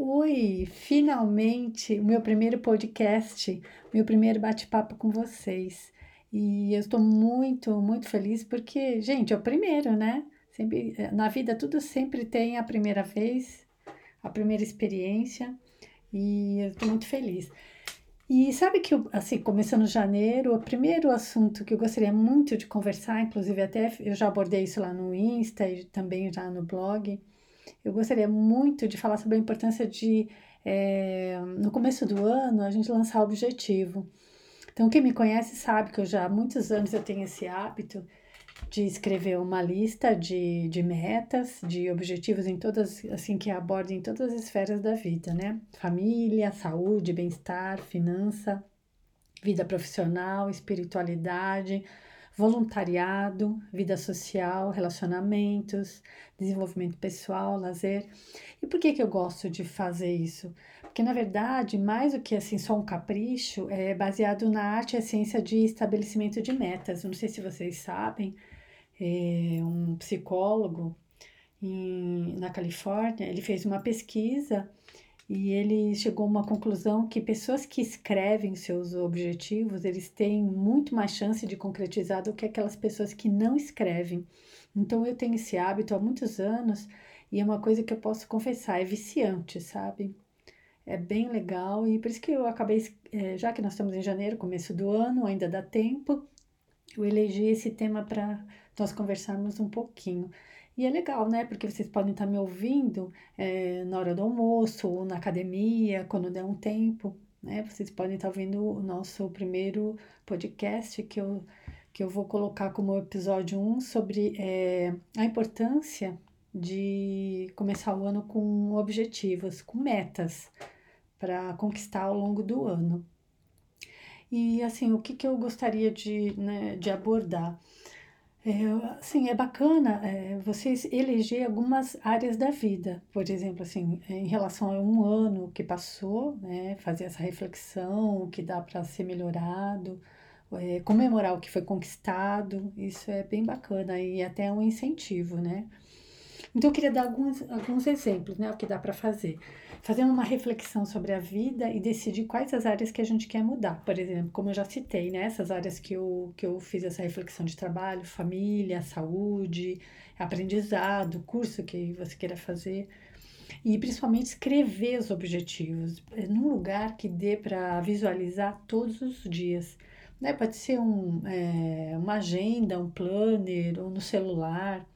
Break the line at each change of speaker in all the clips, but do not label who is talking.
Oi, finalmente o meu primeiro podcast, meu primeiro bate-papo com vocês. E eu estou muito, muito feliz porque, gente, é o primeiro, né? Sempre, eh, na vida tudo sempre tem a primeira vez, a primeira experiência, e eu estou muito feliz. E sabe que, assim, começando janeiro, o primeiro assunto que eu gostaria muito de conversar, inclusive até eu já abordei isso lá no Insta e também já no blog, eu gostaria muito de falar sobre a importância de, é, no começo do ano, a gente lançar objetivo. Então, quem me conhece sabe que eu já há muitos anos eu tenho esse hábito de escrever uma lista de, de metas, de objetivos em todas, assim, que abordem todas as esferas da vida, né? Família, saúde, bem-estar, finança, vida profissional, espiritualidade, voluntariado, vida social, relacionamentos, desenvolvimento pessoal, lazer. E por que, que eu gosto de fazer isso? Porque, na verdade, mais do que assim só um capricho, é baseado na arte e essência de estabelecimento de metas. Não sei se vocês sabem, é um psicólogo em, na Califórnia, ele fez uma pesquisa e ele chegou a uma conclusão que pessoas que escrevem seus objetivos, eles têm muito mais chance de concretizar do que aquelas pessoas que não escrevem. Então eu tenho esse hábito há muitos anos e é uma coisa que eu posso confessar, é viciante, sabe? É bem legal e por isso que eu acabei, é, já que nós estamos em janeiro, começo do ano, ainda dá tempo, eu elegi esse tema para nós conversarmos um pouquinho. E é legal, né? Porque vocês podem estar me ouvindo é, na hora do almoço ou na academia, quando der um tempo, né? Vocês podem estar ouvindo o nosso primeiro podcast que eu, que eu vou colocar como episódio 1 sobre é, a importância de começar o ano com objetivos, com metas para conquistar ao longo do ano. E assim, o que, que eu gostaria de, né, de abordar? É, assim, é bacana é, vocês eleger algumas áreas da vida, por exemplo, assim, em relação a um ano que passou, né, fazer essa reflexão, o que dá para ser melhorado, é, comemorar o que foi conquistado, isso é bem bacana e até um incentivo, né? Então, eu queria dar alguns, alguns exemplos, né, o que dá para fazer fazer uma reflexão sobre a vida e decidir quais as áreas que a gente quer mudar. Por exemplo, como eu já citei, né, essas áreas que eu, que eu fiz essa reflexão de trabalho, família, saúde, aprendizado, curso que você queira fazer. E principalmente escrever os objetivos é, num lugar que dê para visualizar todos os dias. Né? Pode ser um, é, uma agenda, um planner ou no celular.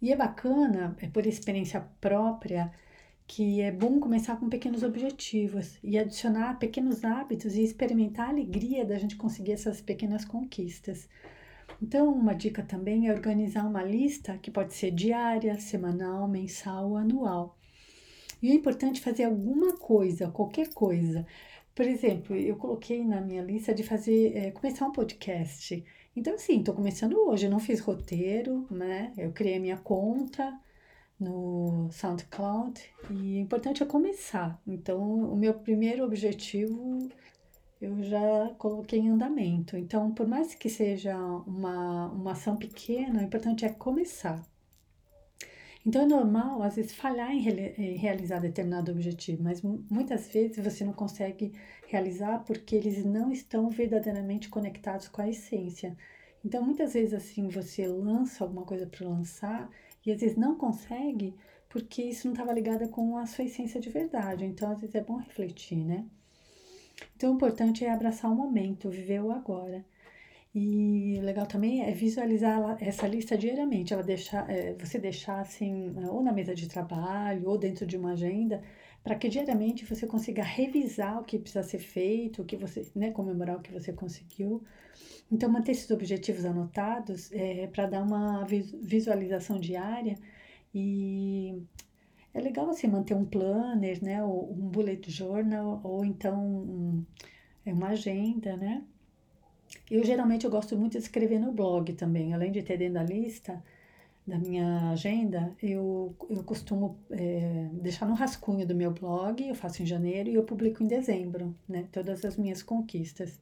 E é bacana, é por experiência própria, que é bom começar com pequenos objetivos e adicionar pequenos hábitos e experimentar a alegria da gente conseguir essas pequenas conquistas. Então, uma dica também é organizar uma lista que pode ser diária, semanal, mensal ou anual. E é importante fazer alguma coisa, qualquer coisa. Por exemplo, eu coloquei na minha lista de fazer, é, começar um podcast. Então, assim, estou começando hoje, eu não fiz roteiro, né? Eu criei a minha conta, no SoundCloud e o importante é começar. Então, o meu primeiro objetivo eu já coloquei em andamento. Então, por mais que seja uma, uma ação pequena, o importante é começar. Então, é normal, às vezes, falhar em, em realizar determinado objetivo, mas muitas vezes você não consegue realizar porque eles não estão verdadeiramente conectados com a essência. Então, muitas vezes, assim, você lança alguma coisa para lançar e às vezes não consegue porque isso não estava ligado com a sua essência de verdade. Então, às vezes é bom refletir, né? Então, o importante é abraçar o momento, viver o agora. E legal também é visualizar essa lista diariamente, ela deixar, é, você deixar assim, ou na mesa de trabalho, ou dentro de uma agenda, para que diariamente você consiga revisar o que precisa ser feito, o que você, né, comemorar o que você conseguiu, então, manter esses objetivos anotados é para dar uma visualização diária. E é legal assim manter um planner, né, ou um bullet journal, ou então um, é uma agenda, né? Eu geralmente eu gosto muito de escrever no blog também, além de ter dentro da lista da minha agenda, eu, eu costumo é, deixar no rascunho do meu blog, eu faço em janeiro e eu publico em dezembro, né? Todas as minhas conquistas.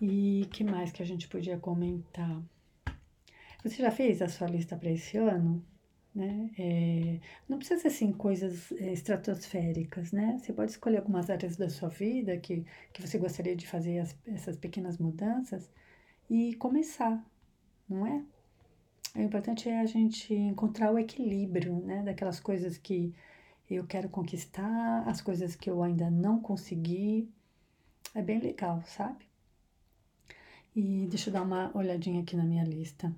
E que mais que a gente podia comentar? Você já fez a sua lista para esse ano? Né? É, não precisa ser assim coisas é, estratosféricas, né? Você pode escolher algumas áreas da sua vida que, que você gostaria de fazer as, essas pequenas mudanças e começar, não é? O importante é a gente encontrar o equilíbrio, né? Daquelas coisas que eu quero conquistar, as coisas que eu ainda não consegui. É bem legal, sabe? E deixa eu dar uma olhadinha aqui na minha lista.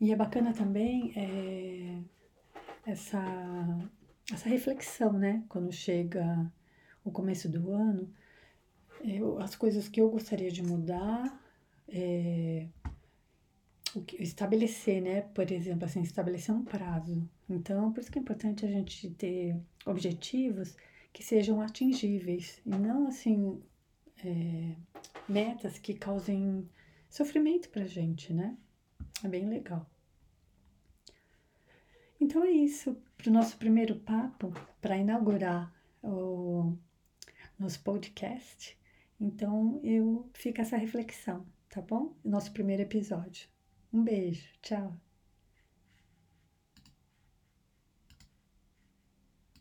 E é bacana também é, essa, essa reflexão, né? Quando chega o começo do ano, eu, as coisas que eu gostaria de mudar, é, o que, estabelecer, né? Por exemplo, assim, estabelecer um prazo. Então, por isso que é importante a gente ter objetivos que sejam atingíveis e não assim é, metas que causem sofrimento pra gente, né? É bem legal. Então é isso para o nosso primeiro papo, para inaugurar o nosso podcast. Então eu fica essa reflexão, tá bom? Nosso primeiro episódio. Um beijo, tchau.